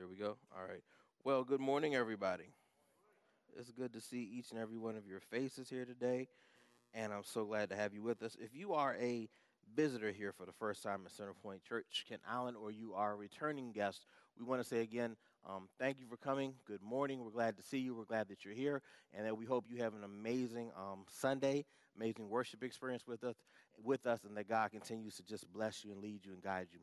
There we go. All right. Well, good morning, everybody. It's good to see each and every one of your faces here today, and I'm so glad to have you with us. If you are a visitor here for the first time at Centerpoint Church, Kent Island, or you are a returning guest, we want to say again, um, thank you for coming. Good morning. We're glad to see you. We're glad that you're here, and that we hope you have an amazing um, Sunday, amazing worship experience with us, with us, and that God continues to just bless you and lead you and guide you.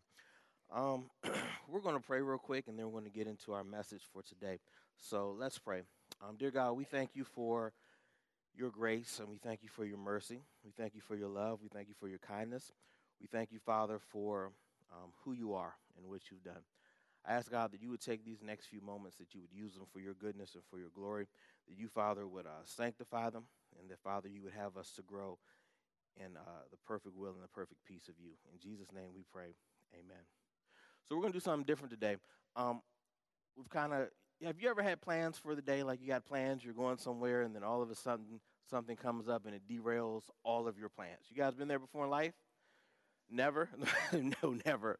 Um, we're going to pray real quick, and then we're going to get into our message for today. So let's pray. Um, dear God, we thank you for your grace, and we thank you for your mercy. We thank you for your love. We thank you for your kindness. We thank you, Father, for um, who you are and what you've done. I ask God that you would take these next few moments, that you would use them for your goodness and for your glory, that you, Father, would uh, sanctify them, and that, Father, you would have us to grow in uh, the perfect will and the perfect peace of you. In Jesus' name we pray. Amen. So we're to do something different today. Um, we've kind of, have you ever had plans for the day? Like you got plans, you're going somewhere, and then all of a sudden something comes up and it derails all of your plans. You guys been there before in life? Never? no, never.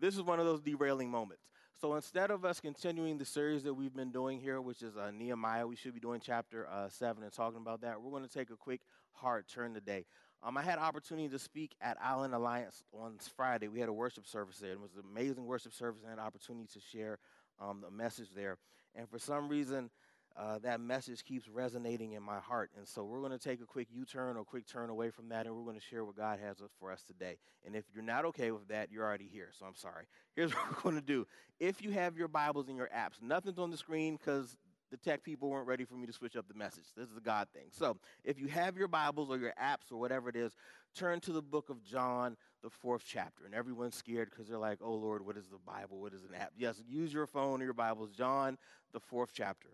This is one of those derailing moments. So instead of us continuing the series that we've been doing here, which is uh, Nehemiah, we should be doing chapter uh, 7 and talking about that. We're going to take a quick hard turn today. Um, I had an opportunity to speak at Island Alliance on Friday. We had a worship service there. It was an amazing worship service and had opportunity to share um, the message there. And for some reason, uh, that message keeps resonating in my heart. And so we're going to take a quick U turn or quick turn away from that, and we're going to share what God has for us today. And if you're not okay with that, you're already here. So I'm sorry. Here's what we're going to do. If you have your Bibles and your apps, nothing's on the screen because the tech people weren't ready for me to switch up the message. This is a God thing. So if you have your Bibles or your apps or whatever it is, turn to the book of John, the fourth chapter. And everyone's scared because they're like, oh Lord, what is the Bible? What is an app? Yes, use your phone or your Bibles. John, the fourth chapter.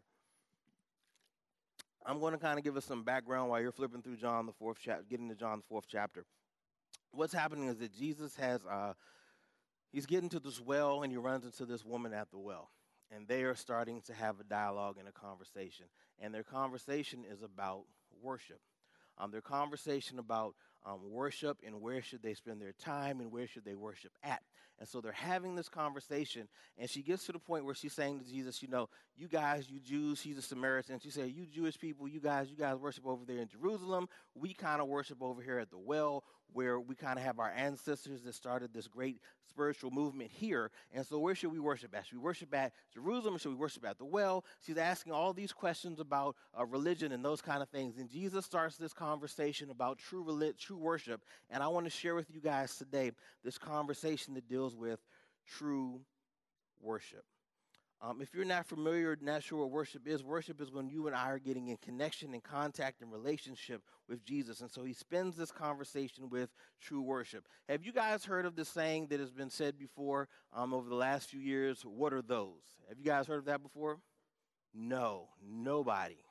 I'm going to kind of give us some background while you're flipping through John the fourth chapter, getting to John the fourth chapter. What's happening is that Jesus has, uh, he's getting to this well and he runs into this woman at the well. And they are starting to have a dialogue and a conversation. And their conversation is about worship. Um, their conversation about um, worship and where should they spend their time and where should they worship at. And so they're having this conversation, and she gets to the point where she's saying to Jesus, You know, you guys, you Jews, he's a Samaritan. She said, You Jewish people, you guys, you guys worship over there in Jerusalem. We kind of worship over here at the well, where we kind of have our ancestors that started this great spiritual movement here. And so, where should we worship at? Should we worship at Jerusalem or should we worship at the well? She's asking all these questions about uh, religion and those kind of things. And Jesus starts this conversation about true, relig- true worship. And I want to share with you guys today this conversation that deals with true worship. Um, if you're not familiar, not sure what worship is, worship is when you and I are getting in connection and contact and relationship with Jesus. And so he spends this conversation with true worship. Have you guys heard of the saying that has been said before um, over the last few years? What are those? Have you guys heard of that before? No, nobody.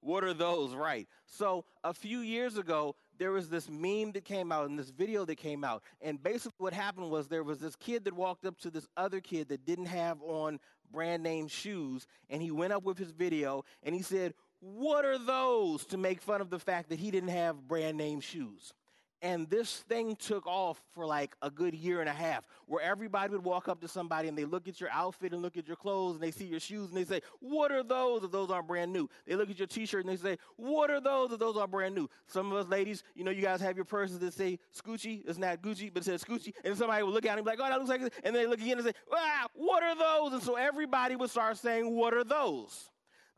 What are those? Right. So a few years ago, there was this meme that came out and this video that came out. And basically, what happened was there was this kid that walked up to this other kid that didn't have on brand name shoes. And he went up with his video and he said, What are those? to make fun of the fact that he didn't have brand name shoes. And this thing took off for like a good year and a half, where everybody would walk up to somebody and they look at your outfit and look at your clothes and they see your shoes and they say, What are those if those aren't brand new? They look at your t shirt and they say, What are those if those aren't brand new? Some of us ladies, you know, you guys have your purses that say Scoochie. It's not Gucci, but it says Scoochie. And somebody would look at it and be like, Oh, that looks like this. And they look again and say, Ah, what are those? And so everybody would start saying, What are those?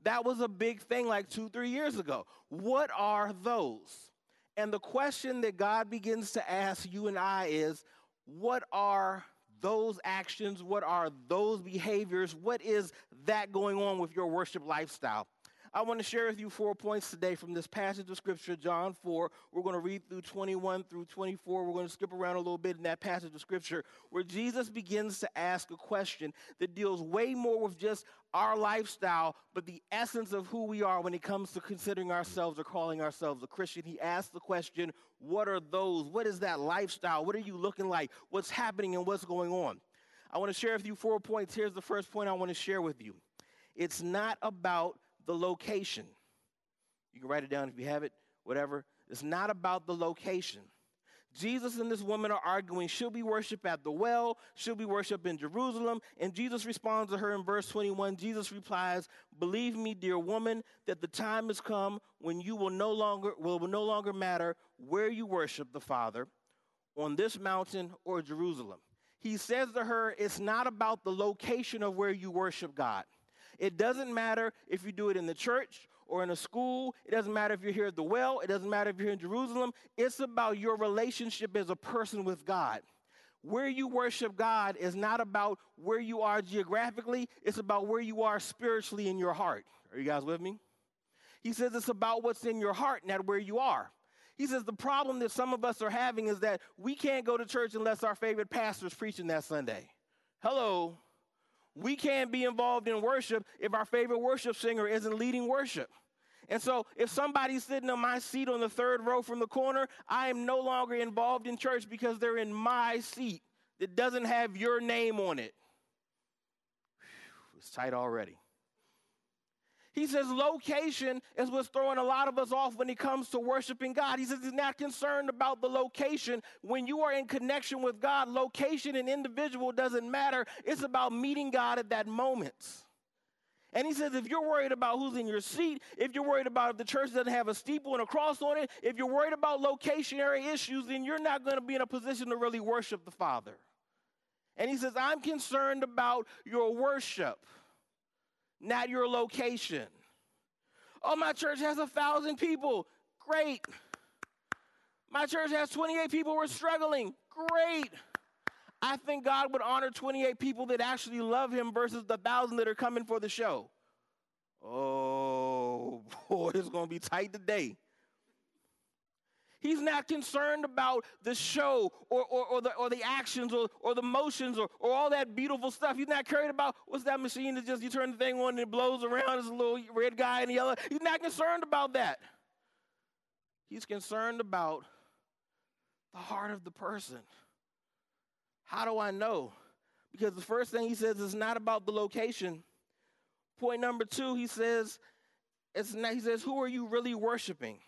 That was a big thing like two, three years ago. What are those? And the question that God begins to ask you and I is what are those actions? What are those behaviors? What is that going on with your worship lifestyle? I want to share with you four points today from this passage of Scripture, John 4. We're going to read through 21 through 24. We're going to skip around a little bit in that passage of Scripture where Jesus begins to ask a question that deals way more with just our lifestyle, but the essence of who we are when it comes to considering ourselves or calling ourselves a Christian. He asks the question, What are those? What is that lifestyle? What are you looking like? What's happening and what's going on? I want to share with you four points. Here's the first point I want to share with you it's not about the location. You can write it down if you have it, whatever. It's not about the location. Jesus and this woman are arguing should we worship at the well? Should we worship in Jerusalem? And Jesus responds to her in verse 21. Jesus replies, Believe me, dear woman, that the time has come when you will no longer will no longer matter where you worship the Father, on this mountain or Jerusalem. He says to her, It's not about the location of where you worship God. It doesn't matter if you do it in the church or in a school. It doesn't matter if you're here at the well. It doesn't matter if you're in Jerusalem. It's about your relationship as a person with God. Where you worship God is not about where you are geographically, it's about where you are spiritually in your heart. Are you guys with me? He says it's about what's in your heart, not where you are. He says the problem that some of us are having is that we can't go to church unless our favorite pastor's preaching that Sunday. Hello. We can't be involved in worship if our favorite worship singer isn't leading worship. And so, if somebody's sitting on my seat on the third row from the corner, I am no longer involved in church because they're in my seat that doesn't have your name on it. It's tight already. He says location is what's throwing a lot of us off when it comes to worshiping God. He says he's not concerned about the location. When you are in connection with God, location and individual doesn't matter. It's about meeting God at that moment. And he says, if you're worried about who's in your seat, if you're worried about if the church doesn't have a steeple and a cross on it, if you're worried about locationary issues, then you're not going to be in a position to really worship the Father. And he says, I'm concerned about your worship, not your location. Oh, my church has a thousand people. Great. My church has 28 people. We're struggling. Great. I think God would honor 28 people that actually love him versus the thousand that are coming for the show. Oh, boy, it's going to be tight today. He's not concerned about the show or, or, or, the, or the actions or, or the motions or, or all that beautiful stuff. He's not caring about what's that machine that just you turn the thing on and it blows around. There's a little red guy and yellow. He's not concerned about that. He's concerned about the heart of the person. How do I know? Because the first thing he says is not about the location. Point number two, he says, it's not, he says, who are you really worshiping?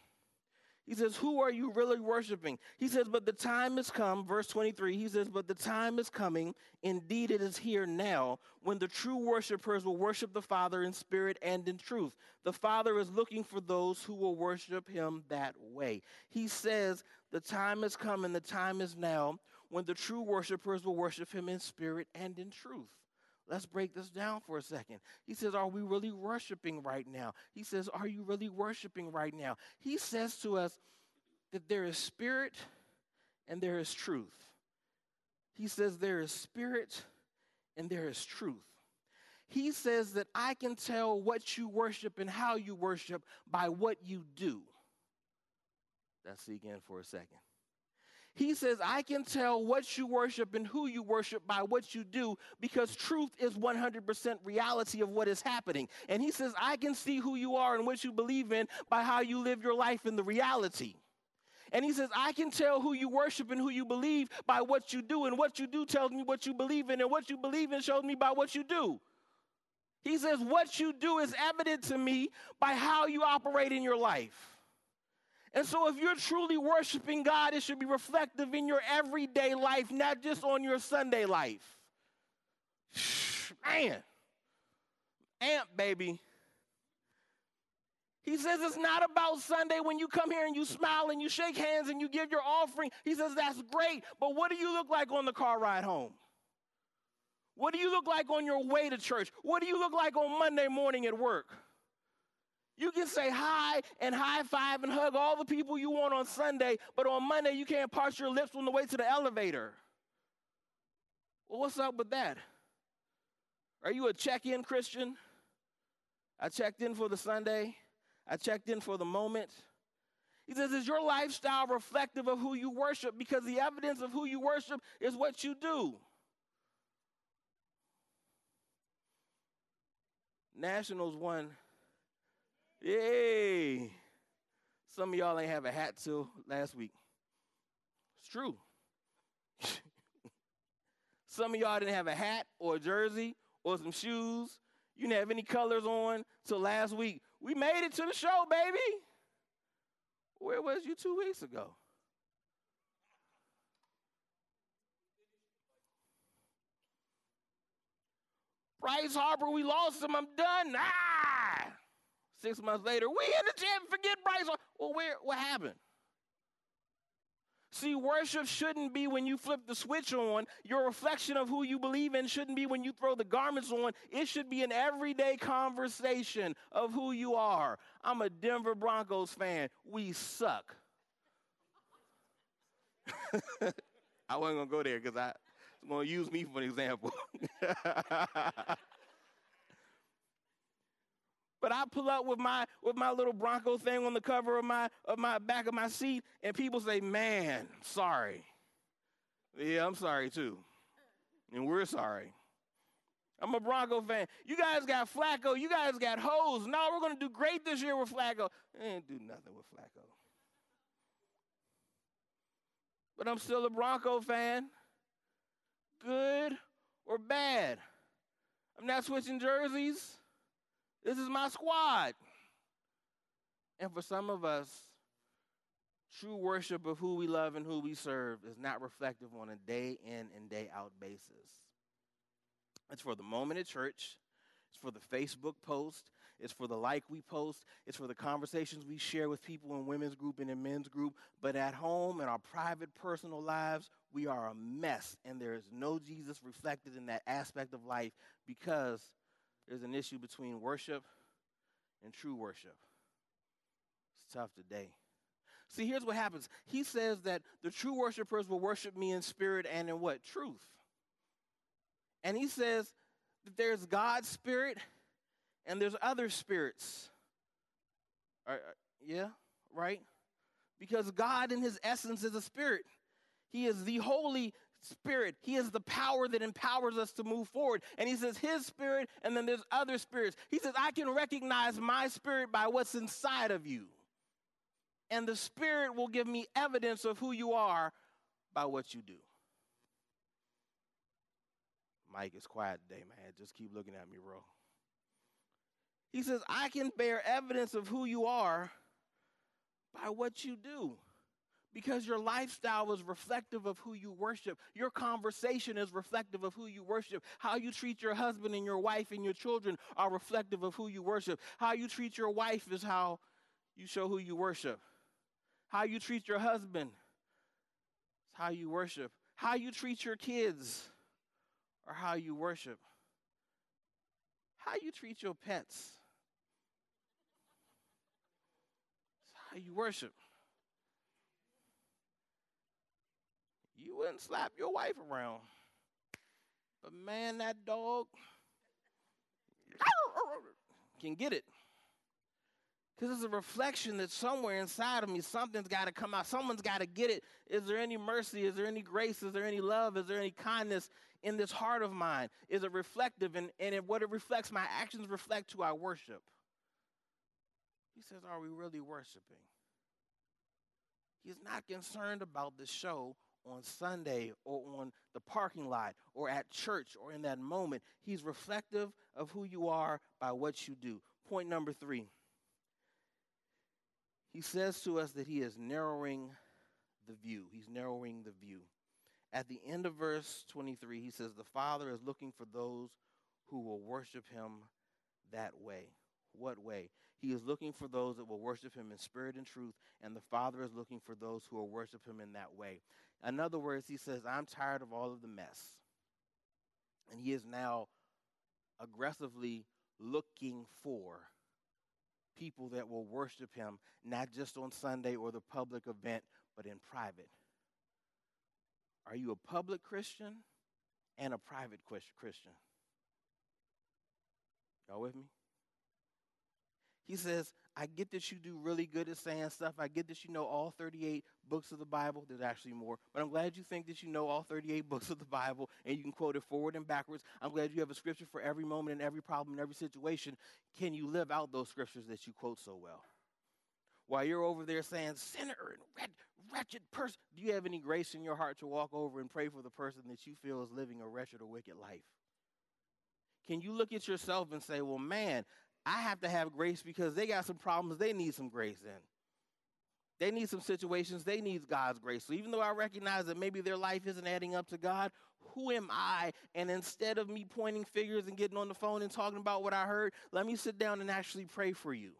He says, Who are you really worshiping? He says, But the time has come, verse 23, he says, But the time is coming, indeed it is here now, when the true worshipers will worship the Father in spirit and in truth. The Father is looking for those who will worship him that way. He says, The time has come and the time is now when the true worshipers will worship him in spirit and in truth. Let's break this down for a second. He says, Are we really worshiping right now? He says, Are you really worshiping right now? He says to us that there is spirit and there is truth. He says, There is spirit and there is truth. He says that I can tell what you worship and how you worship by what you do. Let's see again for a second. He says, I can tell what you worship and who you worship by what you do because truth is 100% reality of what is happening. And he says, I can see who you are and what you believe in by how you live your life in the reality. And he says, I can tell who you worship and who you believe by what you do. And what you do tells me what you believe in. And what you believe in shows me by what you do. He says, What you do is evident to me by how you operate in your life. And so, if you're truly worshiping God, it should be reflective in your everyday life, not just on your Sunday life. Man, amp, baby. He says it's not about Sunday when you come here and you smile and you shake hands and you give your offering. He says that's great, but what do you look like on the car ride home? What do you look like on your way to church? What do you look like on Monday morning at work? You can say hi and high five and hug all the people you want on Sunday, but on Monday you can't parse your lips on the way to the elevator. Well, what's up with that? Are you a check in Christian? I checked in for the Sunday, I checked in for the moment. He says, Is your lifestyle reflective of who you worship? Because the evidence of who you worship is what you do. Nationals won Yay! Some of y'all ain't have a hat till last week. It's true. some of y'all didn't have a hat or a jersey or some shoes. You didn't have any colors on till last week. We made it to the show, baby. Where was you two weeks ago? Bryce Harper, we lost him. I'm done. Ah! Six months later, we in the champ. Forget Bryce. Well, where? What happened? See, worship shouldn't be when you flip the switch on. Your reflection of who you believe in shouldn't be when you throw the garments on. It should be an everyday conversation of who you are. I'm a Denver Broncos fan. We suck. I wasn't going to go there because I was going to use me for an example. But I pull up with my with my little Bronco thing on the cover of my of my back of my seat, and people say, "Man, sorry." Yeah, I'm sorry too, and we're sorry. I'm a Bronco fan. You guys got Flacco. You guys got hoes. No, we're to do great this year with Flacco. ain't do nothing with Flacco. But I'm still a Bronco fan. Good or bad. I'm not switching jerseys. This is my squad. And for some of us, true worship of who we love and who we serve is not reflective on a day in and day out basis. It's for the moment at church, it's for the Facebook post, it's for the like we post, it's for the conversations we share with people in women's group and in men's group. But at home, in our private, personal lives, we are a mess, and there is no Jesus reflected in that aspect of life because there's an issue between worship and true worship. It's tough today. See, here's what happens. He says that the true worshipers will worship me in spirit and in what? Truth. And he says that there's God's spirit and there's other spirits. Uh, yeah, right? Because God, in his essence, is a spirit. He is the Holy Spirit. He is the power that empowers us to move forward. And he says, His spirit, and then there's other spirits. He says, I can recognize my spirit by what's inside of you. And the spirit will give me evidence of who you are by what you do. Mike is quiet today, man. Just keep looking at me, bro. He says, I can bear evidence of who you are by what you do because your lifestyle is reflective of who you worship. Your conversation is reflective of who you worship. How you treat your husband and your wife and your children are reflective of who you worship. How you treat your wife is how you show who you worship. How you treat your husband is how you worship. How you treat your kids or how you worship. How you treat your pets. is how you worship. You wouldn't slap your wife around. But man, that dog can get it. Because it's a reflection that somewhere inside of me, something's got to come out. Someone's got to get it. Is there any mercy? Is there any grace? Is there any love? Is there any kindness in this heart of mine? Is it reflective? And, and what it reflects, my actions reflect to our worship. He says, Are we really worshiping? He's not concerned about the show on Sunday or on the parking lot or at church or in that moment. He's reflective of who you are by what you do. Point number three. He says to us that he is narrowing the view. He's narrowing the view. At the end of verse 23, he says, The Father is looking for those who will worship him that way. What way? He is looking for those that will worship him in spirit and truth, and the Father is looking for those who will worship him in that way. In other words, he says, I'm tired of all of the mess. And he is now aggressively looking for people that will worship him, not just on Sunday or the public event, but in private. Are you a public Christian and a private Christian? Y'all with me? He says, I get that you do really good at saying stuff. I get that you know all 38 books of the Bible. There's actually more. But I'm glad you think that you know all 38 books of the Bible and you can quote it forward and backwards. I'm glad you have a scripture for every moment and every problem and every situation. Can you live out those scriptures that you quote so well? While you're over there saying, sinner and wretched person, do you have any grace in your heart to walk over and pray for the person that you feel is living a wretched or wicked life? Can you look at yourself and say, well, man, I have to have grace because they got some problems they need some grace in. They need some situations, they need God's grace. So even though I recognize that maybe their life isn't adding up to God, who am I? And instead of me pointing fingers and getting on the phone and talking about what I heard, let me sit down and actually pray for you.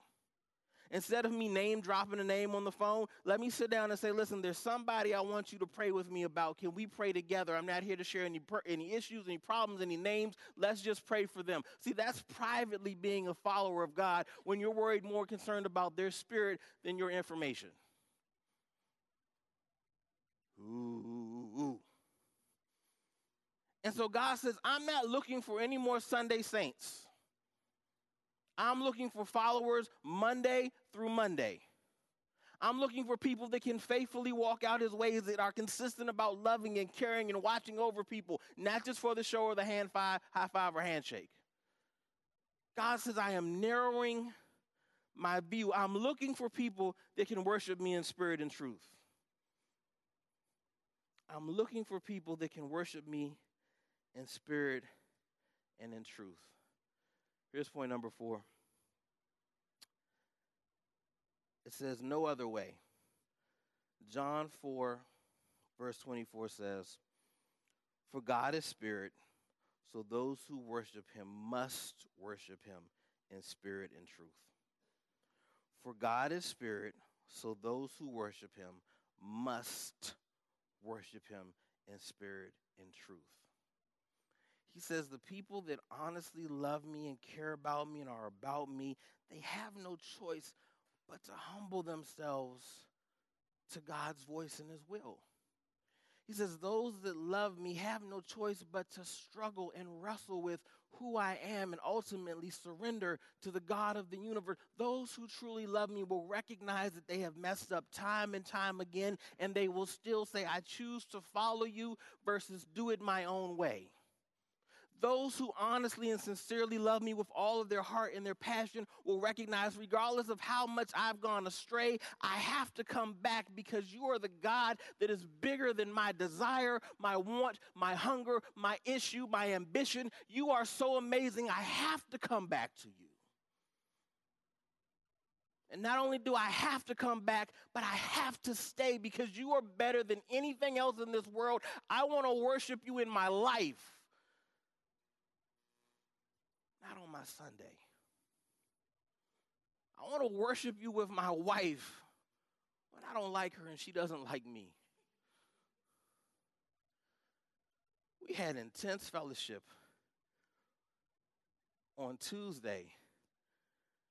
Instead of me name dropping a name on the phone, let me sit down and say, listen, there's somebody I want you to pray with me about. Can we pray together? I'm not here to share any, any issues, any problems, any names. Let's just pray for them. See, that's privately being a follower of God when you're worried more concerned about their spirit than your information. Ooh. And so God says, I'm not looking for any more Sunday saints. I'm looking for followers Monday through Monday. I'm looking for people that can faithfully walk out his ways, that are consistent about loving and caring and watching over people, not just for the show or the hand five, high five or handshake. God says, I am narrowing my view. I'm looking for people that can worship me in spirit and truth. I'm looking for people that can worship me in spirit and in truth. Here's point number four it says, No other way. John 4, verse 24 says, For God is spirit, so those who worship him must worship him in spirit and truth. For God is spirit, so those who worship him must worship him in spirit and truth. He says, The people that honestly love me and care about me and are about me, they have no choice but to humble themselves to God's voice and His will. He says, Those that love me have no choice but to struggle and wrestle with who I am and ultimately surrender to the God of the universe. Those who truly love me will recognize that they have messed up time and time again, and they will still say, I choose to follow you versus do it my own way. Those who honestly and sincerely love me with all of their heart and their passion will recognize, regardless of how much I've gone astray, I have to come back because you are the God that is bigger than my desire, my want, my hunger, my issue, my ambition. You are so amazing, I have to come back to you. And not only do I have to come back, but I have to stay because you are better than anything else in this world. I want to worship you in my life. Not on my Sunday. I want to worship you with my wife, but I don't like her and she doesn't like me. We had intense fellowship on Tuesday.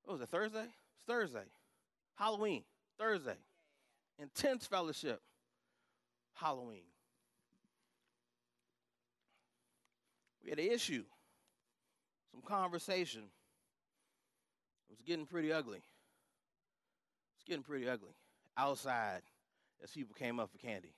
What was it, Thursday? It's Thursday. Halloween, Thursday. Intense fellowship, Halloween. We had an issue some conversation. It was getting pretty ugly. It's getting pretty ugly outside as people came up for candy.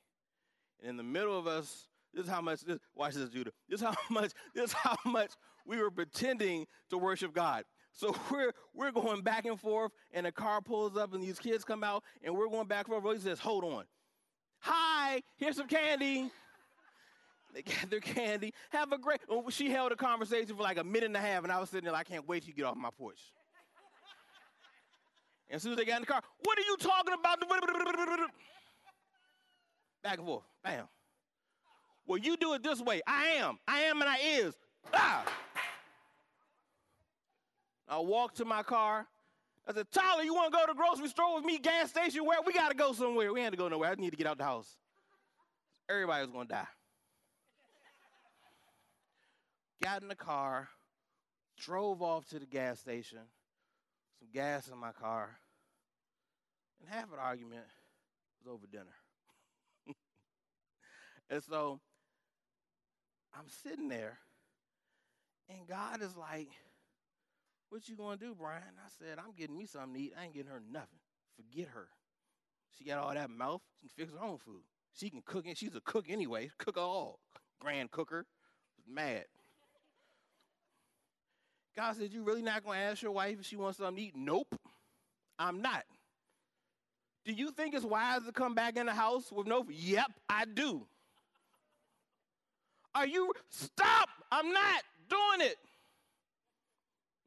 And in the middle of us, this is how much this watch this, Judah. This is how much, this is how much we were pretending to worship God. So we're we're going back and forth, and a car pulls up, and these kids come out, and we're going back and forth. He says, Hold on. Hi, here's some candy. They gather candy. Have a great. Well, she held a conversation for like a minute and a half, and I was sitting there like, I can't wait to get off my porch. And as soon as they got in the car, what are you talking about? Back and forth. Bam. Well, you do it this way. I am. I am and I is. Ah. I walked to my car. I said, Tyler, you want to go to the grocery store with me, gas station? Where? We got to go somewhere. We had to go nowhere. I need to get out the house. Everybody was going to die got in the car, drove off to the gas station, some gas in my car, and half an argument was over dinner. and so I'm sitting there, and God is like, What you gonna do, Brian? I said, I'm getting me something to eat. I ain't getting her nothing. Forget her. She got all that mouth. She can fix her own food. She can cook it. She's a cook anyway. Cook all. Grand cooker. Mad. God said, You really not going to ask your wife if she wants something to eat? Nope, I'm not. Do you think it's wise to come back in the house with no? Yep, I do. Are you? Stop! I'm not doing it.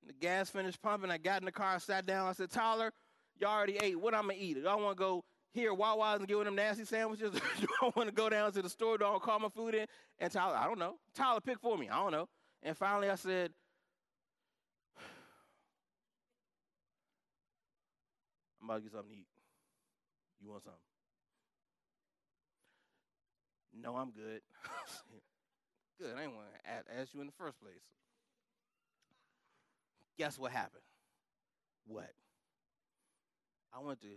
The gas finished pumping. I got in the car, sat down. I said, Tyler, you already ate. What I'm gonna eat? Do I want to go here Wawa's and get one of them nasty sandwiches? do I want to go down to the store? Do I want to call my food in? And Tyler, I don't know. Tyler, pick for me. I don't know. And finally, I said, I'm about to get something to eat. You want something? No, I'm good. good. I didn't want to ask you in the first place. Guess what happened? What? I went to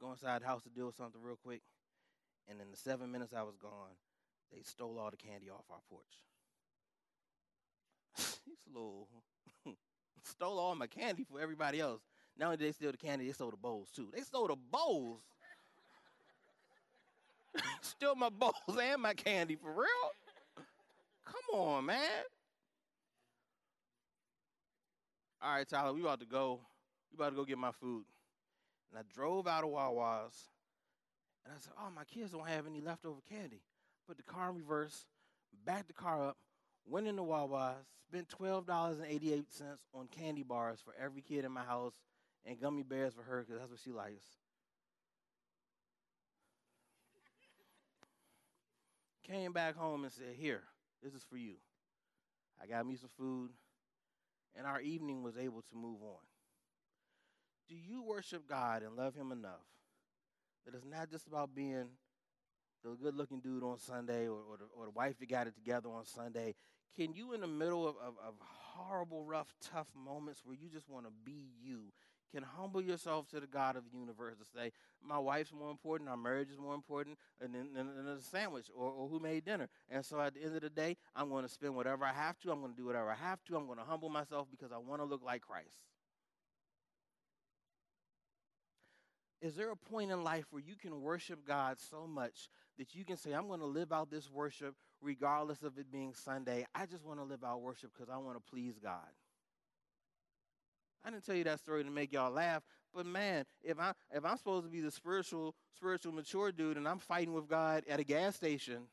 go inside the house to deal with something real quick, and in the seven minutes I was gone, they stole all the candy off our porch. These little stole all my candy for everybody else. Not only did they steal the candy, they stole the bowls too. They stole the bowls. steal my bowls and my candy for real? Come on, man. All right, Tyler, we about to go. We about to go get my food. And I drove out of Wawa's, and I said, "Oh, my kids don't have any leftover candy." Put the car in reverse, backed the car up, went into Wawa's, spent twelve dollars and eighty-eight cents on candy bars for every kid in my house, and gummy bears for her because that's what she likes. Came back home and said, "Here, this is for you." I got me some food, and our evening was able to move on. Do you worship God and love Him enough that it's not just about being the good looking dude on Sunday or, or, the, or the wife that got it together on Sunday? Can you, in the middle of, of, of horrible, rough, tough moments where you just want to be you, can humble yourself to the God of the universe and say, my wife's more important, our marriage is more important than, than, than a sandwich or, or who made dinner. And so at the end of the day, I'm going to spend whatever I have to. I'm going to do whatever I have to. I'm going to humble myself because I want to look like Christ. Is there a point in life where you can worship God so much that you can say, I'm going to live out this worship regardless of it being Sunday? I just want to live out worship because I want to please God. I didn't tell you that story to make y'all laugh, but man, if I if I'm supposed to be the spiritual spiritual mature dude and I'm fighting with God at a gas station,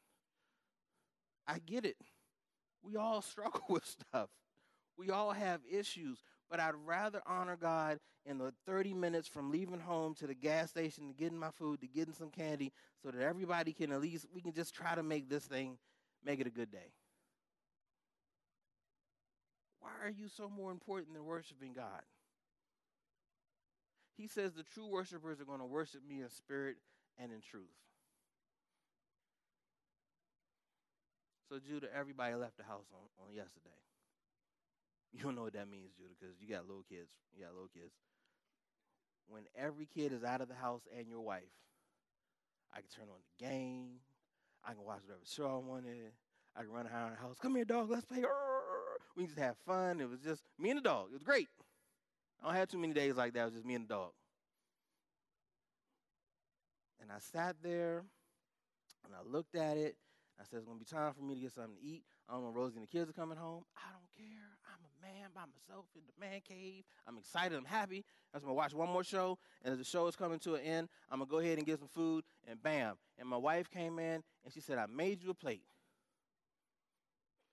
I get it. We all struggle with stuff. We all have issues, but I'd rather honor God in the 30 minutes from leaving home to the gas station to getting my food, to getting some candy, so that everybody can at least, we can just try to make this thing, make it a good day. Why are you so more important than worshiping God? He says the true worshipers are going to worship me in spirit and in truth. So, Judah, everybody left the house on, on yesterday. You don't know what that means, Judah, because you got little kids. You got little kids. When every kid is out of the house and your wife, I can turn on the game. I can watch whatever show I wanted. I can run around the house. Come here, dog. Let's play. We just have fun. It was just me and the dog. It was great. I don't have too many days like that. It was just me and the dog. And I sat there and I looked at it. I said, it's going to be time for me to get something to eat. I don't know Rosie and the kids are coming home. I don't care. I'm a man by myself in the man cave. I'm excited. I'm happy. I'm going to watch one more show. And as the show is coming to an end, I'm going to go ahead and get some food. And bam. And my wife came in and she said, I made you a plate.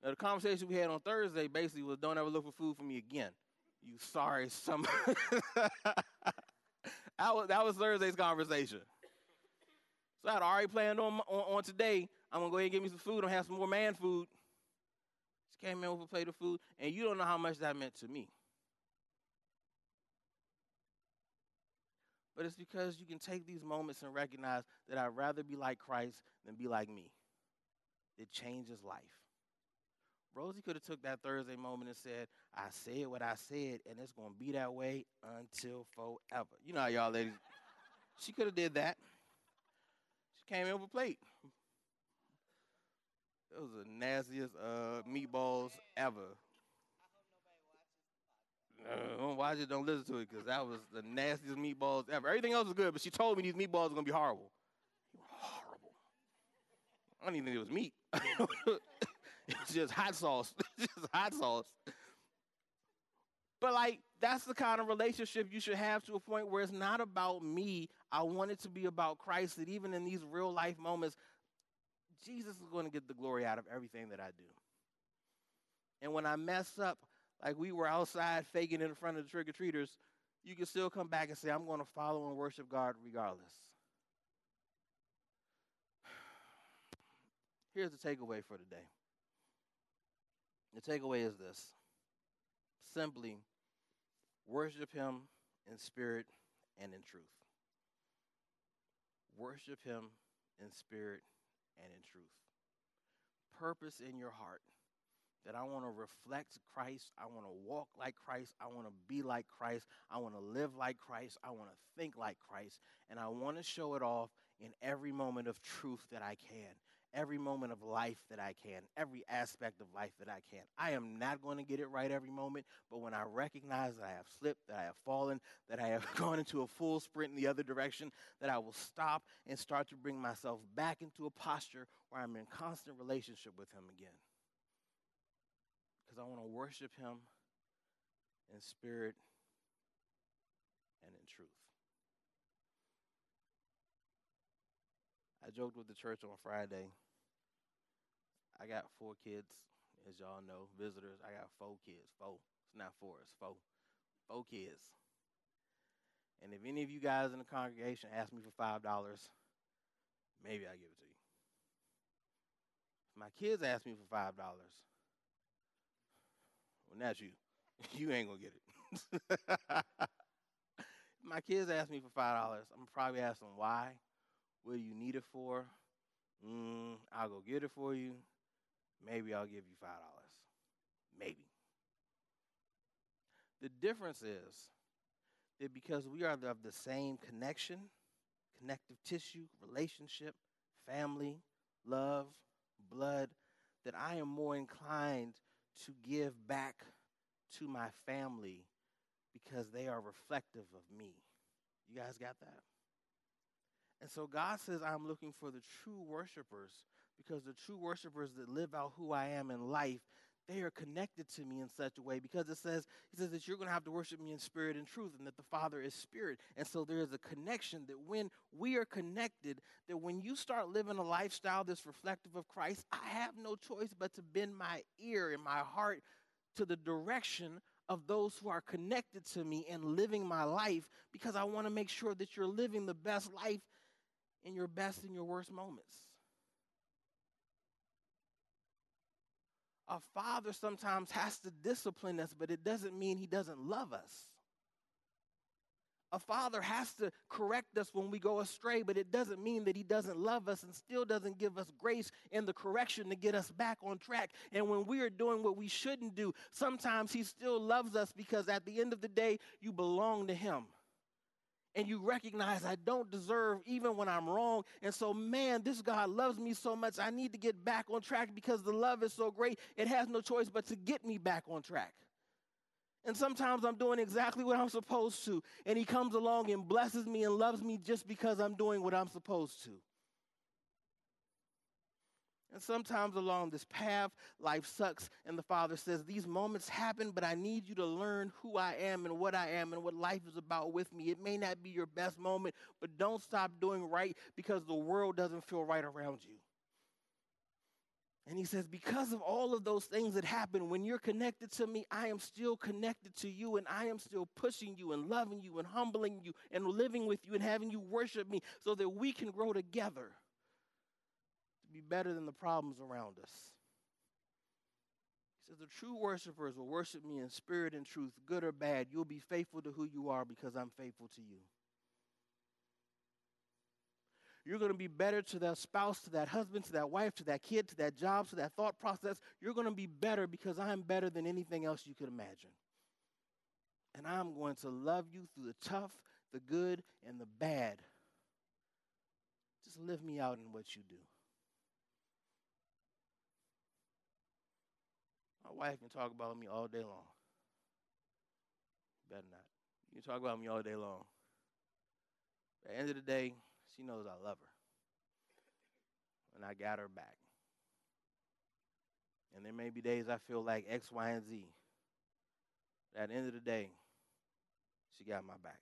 Now, the conversation we had on Thursday basically was don't ever look for food for me again. You sorry some. that, was, that was Thursday's conversation. So I had already planned on, on, on today. I'm going to go ahead and get me some food. I'm have some more man food. She came in with a plate of food. And you don't know how much that meant to me. But it's because you can take these moments and recognize that I'd rather be like Christ than be like me. It changes life. Rosie could have took that Thursday moment and said, I said what I said, and it's to be that way until forever. You know how y'all ladies, she could have did that. She came in with a plate. It was the nastiest uh, meatballs ever. Uh, don't watch it, don't listen to it, because that was the nastiest meatballs ever. Everything else was good, but she told me these meatballs going to be horrible. Horrible. I don't even think it was meat. It's just hot sauce, It's just hot sauce. But like that's the kind of relationship you should have to a point where it's not about me. I want it to be about Christ. That even in these real life moments, Jesus is going to get the glory out of everything that I do. And when I mess up, like we were outside faking in front of the trick or treaters, you can still come back and say, I'm going to follow and worship God regardless. Here's the takeaway for today. The takeaway is this simply worship Him in spirit and in truth. Worship Him in spirit and in truth. Purpose in your heart that I want to reflect Christ. I want to walk like Christ. I want to be like Christ. I want to live like Christ. I want to think like Christ. And I want to show it off in every moment of truth that I can, every moment of life that I can, every aspect of life that I can. I am not going to get it right every moment, but when I recognize that I have slipped, that I have fallen, that I have gone into a full sprint in the other direction, that I will stop and start to bring myself back into a posture where I'm in constant relationship with Him again because I want to worship Him in spirit and in truth. I joked with the church on Friday. I got four kids, as y'all know, visitors. I got four kids. Four. It's not four, it's four. Four kids. And if any of you guys in the congregation ask me for $5, maybe I'll give it to you. If my kids ask me for $5, well, not you. you ain't gonna get it. My kids ask me for five dollars. I'm probably ask them why. What do you need it for? Mm, I'll go get it for you. Maybe I'll give you five dollars. Maybe. The difference is that because we are of the same connection, connective tissue, relationship, family, love, blood, that I am more inclined to give back to my family because they are reflective of me. You guys got that? And so God says, I'm looking for the true worshipers because the true worshipers that live out who I am in life, they are connected to me in such a way because it says he says that you're going to have to worship me in spirit and truth and that the father is spirit. And so there is a connection that when we are connected that when you start living a lifestyle that's reflective of christ i have no choice but to bend my ear and my heart to the direction of those who are connected to me and living my life because i want to make sure that you're living the best life in your best and your worst moments a father sometimes has to discipline us, but it doesn't mean he doesn't love us. A father has to correct us when we go astray, but it doesn't mean that he doesn't love us and still doesn't give us grace in the correction to get us back on track. And when we are doing what we shouldn't do, sometimes he still loves us because at the end of the day, you belong to him and you recognize I don't deserve even when I'm wrong. And so, man, this God loves me so much. I need to get back on track because the love is so great. It has no choice but to get me back on track. And sometimes I'm doing exactly what I'm supposed to. And He comes along and blesses me and loves me just because I'm doing what I'm supposed to. And sometimes along this path, life sucks, and the Father says, These moments happen, but I need you to learn who I am and what I am and what life is about with me. It may not be your best moment, but don't stop doing right because the world doesn't feel right around you. And he says, Because of all of those things that happen, when you're connected to me, I am still connected to you, and I am still pushing you and loving you and humbling you and living with you and having you worship me so that we can grow together be better than the problems around us. He says, The true worshipers will worship me in spirit and truth, good or bad. You'll be faithful to who you are because I'm faithful to you. You're going to be better to that spouse, to that husband, to that wife, to that kid, to that job, to that thought process. You're going to be better because I'm better than anything else you could imagine. And I'm going to love you through the tough, the good, and the bad. Just live me out in what you do. Wife can talk about me all day long. Better not. You talk about me all day long. At the end of the day, she knows I love her. And I got her back. And there may be days I feel like X, Y, and Z. But at the end of the day, she got my back.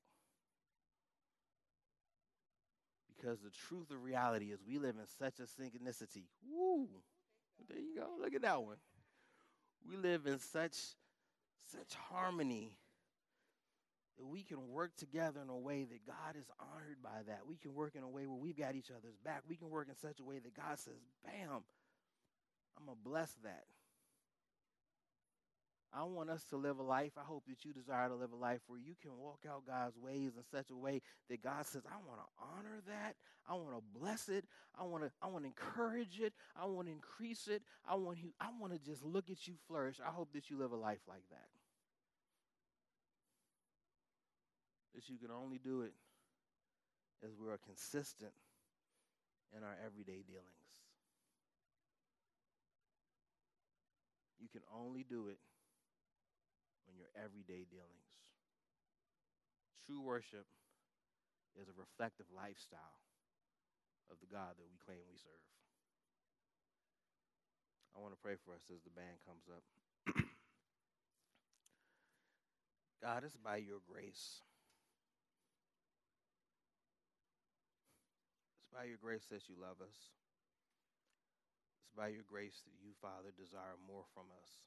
Because the truth of reality is we live in such a synchronicity. Woo! There you go. Look at that one we live in such such harmony that we can work together in a way that God is honored by that. We can work in a way where we've got each other's back. We can work in such a way that God says, bam, I'm going to bless that. I want us to live a life. I hope that you desire to live a life where you can walk out God's ways in such a way that God says, I want to honor that. I want to bless it. I want to I want to encourage it. I want to increase it. I want you I want to just look at you flourish. I hope that you live a life like that. That you can only do it as we are consistent in our everyday dealings. You can only do it everyday dealings. True worship is a reflective lifestyle of the God that we claim we serve. I want to pray for us as the band comes up. God, it's by your grace. It's by your grace that you love us. It's by your grace that you, Father, desire more from us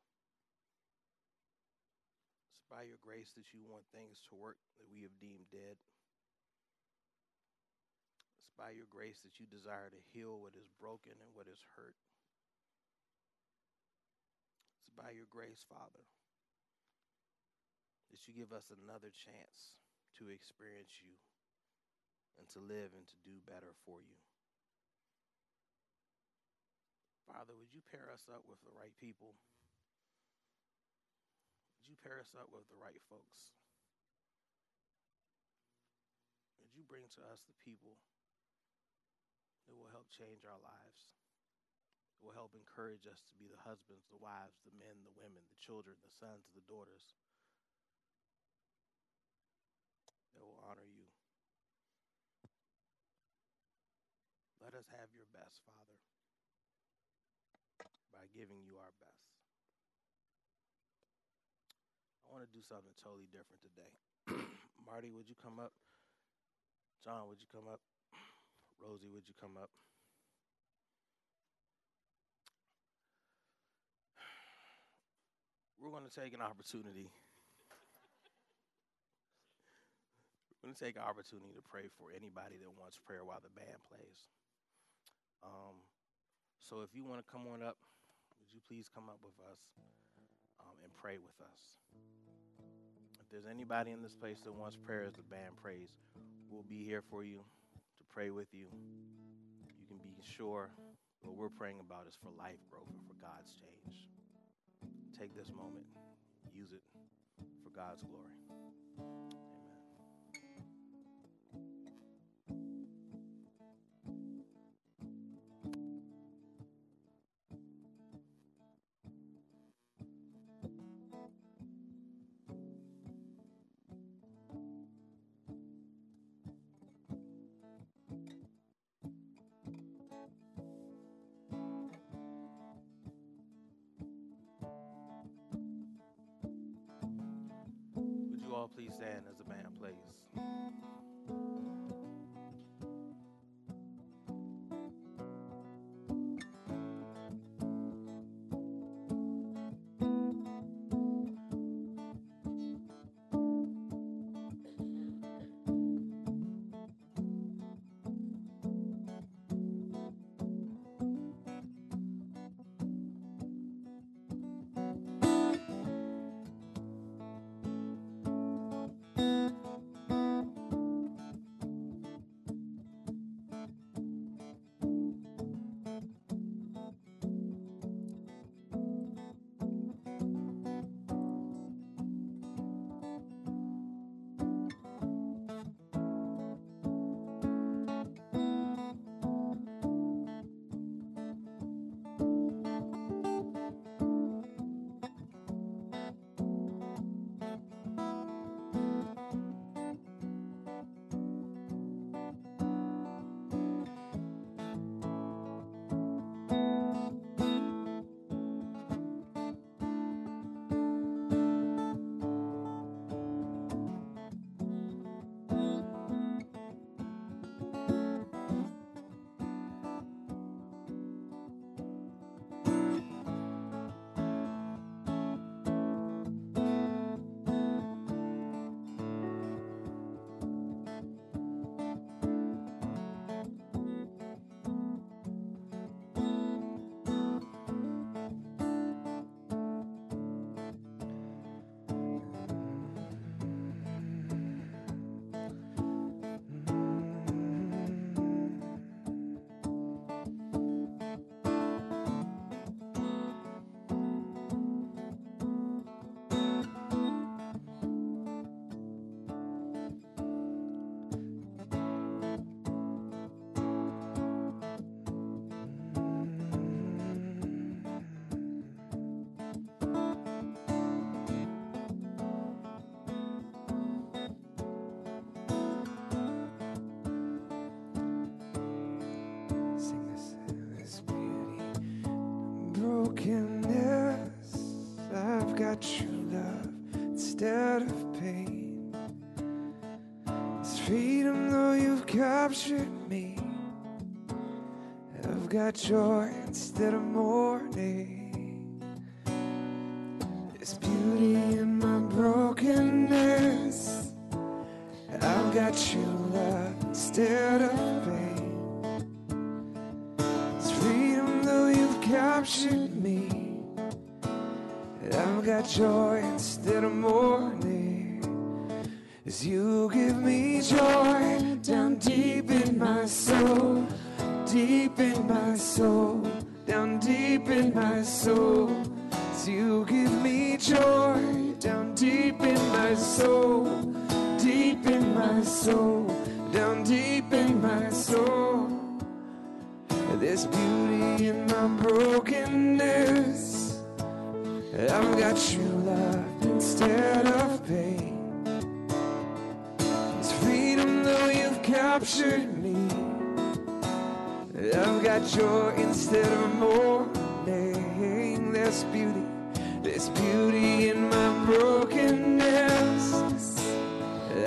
by your grace that you want things to work that we have deemed dead. It's by your grace that you desire to heal what is broken and what is hurt. It's by your grace, Father, that you give us another chance to experience you and to live and to do better for you. Father, would you pair us up with the right people? Would you pair us up with the right folks? Would you bring to us the people that will help change our lives? That will help encourage us to be the husbands, the wives, the men, the women, the children, the sons, the daughters that will honor you. Let us have your best, Father, by giving you our best. I to do something totally different today. Marty, would you come up? John, would you come up? Rosie, would you come up? We're going to take an opportunity. We're going to take an opportunity to pray for anybody that wants prayer while the band plays. Um, so if you want to come on up, would you please come up with us um, and pray with us? There's anybody in this place that wants prayer as the band prays, we'll be here for you to pray with you. You can be sure what we're praying about is for life growth and for God's change. Take this moment, use it for God's glory. All please stand as the band plays? Brokenness, I've got true love instead of pain. It's freedom, though you've captured me. I've got joy instead of As you give me joy down deep in my soul deep in my soul, down deep in my soul. As you give me joy, down deep in my soul, deep in my soul, down deep in my soul. There's beauty in my brokenness. I've got true love instead of pain. Captured me. I've got joy instead of mourning. There's beauty, there's beauty in my brokenness.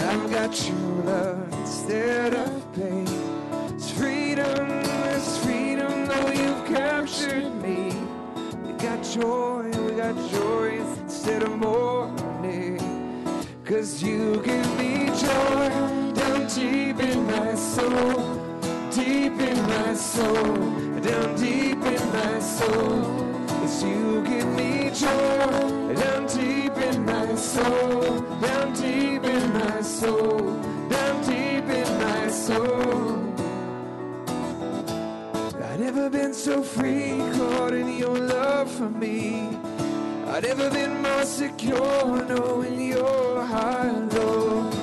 I've got true love instead of pain. It's freedom, it's freedom, though you've captured me. We got joy, we got joy instead of mourning. Cause you give me joy down deep in my soul deep in my soul, down deep in my soul. It's you give me joy, down deep in my soul, down deep in my soul, down deep in my soul. I've never been so free, caught in your love for me. I've never been more secure, knowing your heart, Lord.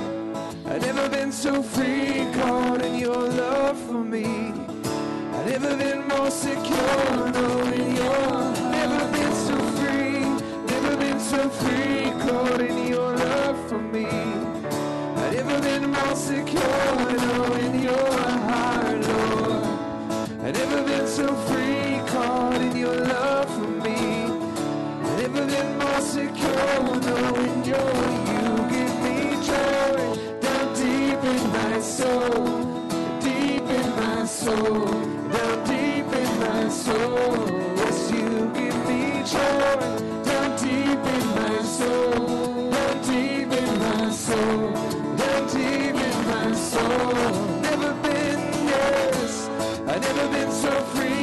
I've never been so free, caught in your love for me. I've never been more secure, knowing you're never been so free, never been so free, caught in your love for me. I've never been more secure, knowing your heart, Lord. I've never been so free, caught in your love never more secure, knowing you're you give me joy down deep in my soul, deep in my soul, down deep in my soul. Yes, you give me joy, down deep in my soul, down deep in my soul, down deep in my soul. Never been, yes, I've never been so free,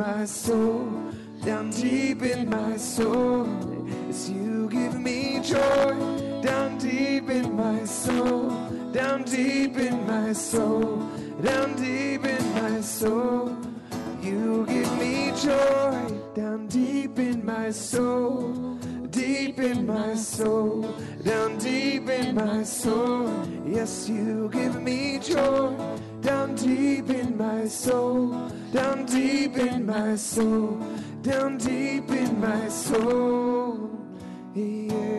my soul, down deep in my soul, as you give me joy, down deep in my soul, down deep in my soul, down deep in my soul, you give me joy, down deep in my soul, deep in my soul, down deep in my soul, yes, you give me joy, down deep in my soul, down deep in my soul, down deep in my soul. Yeah.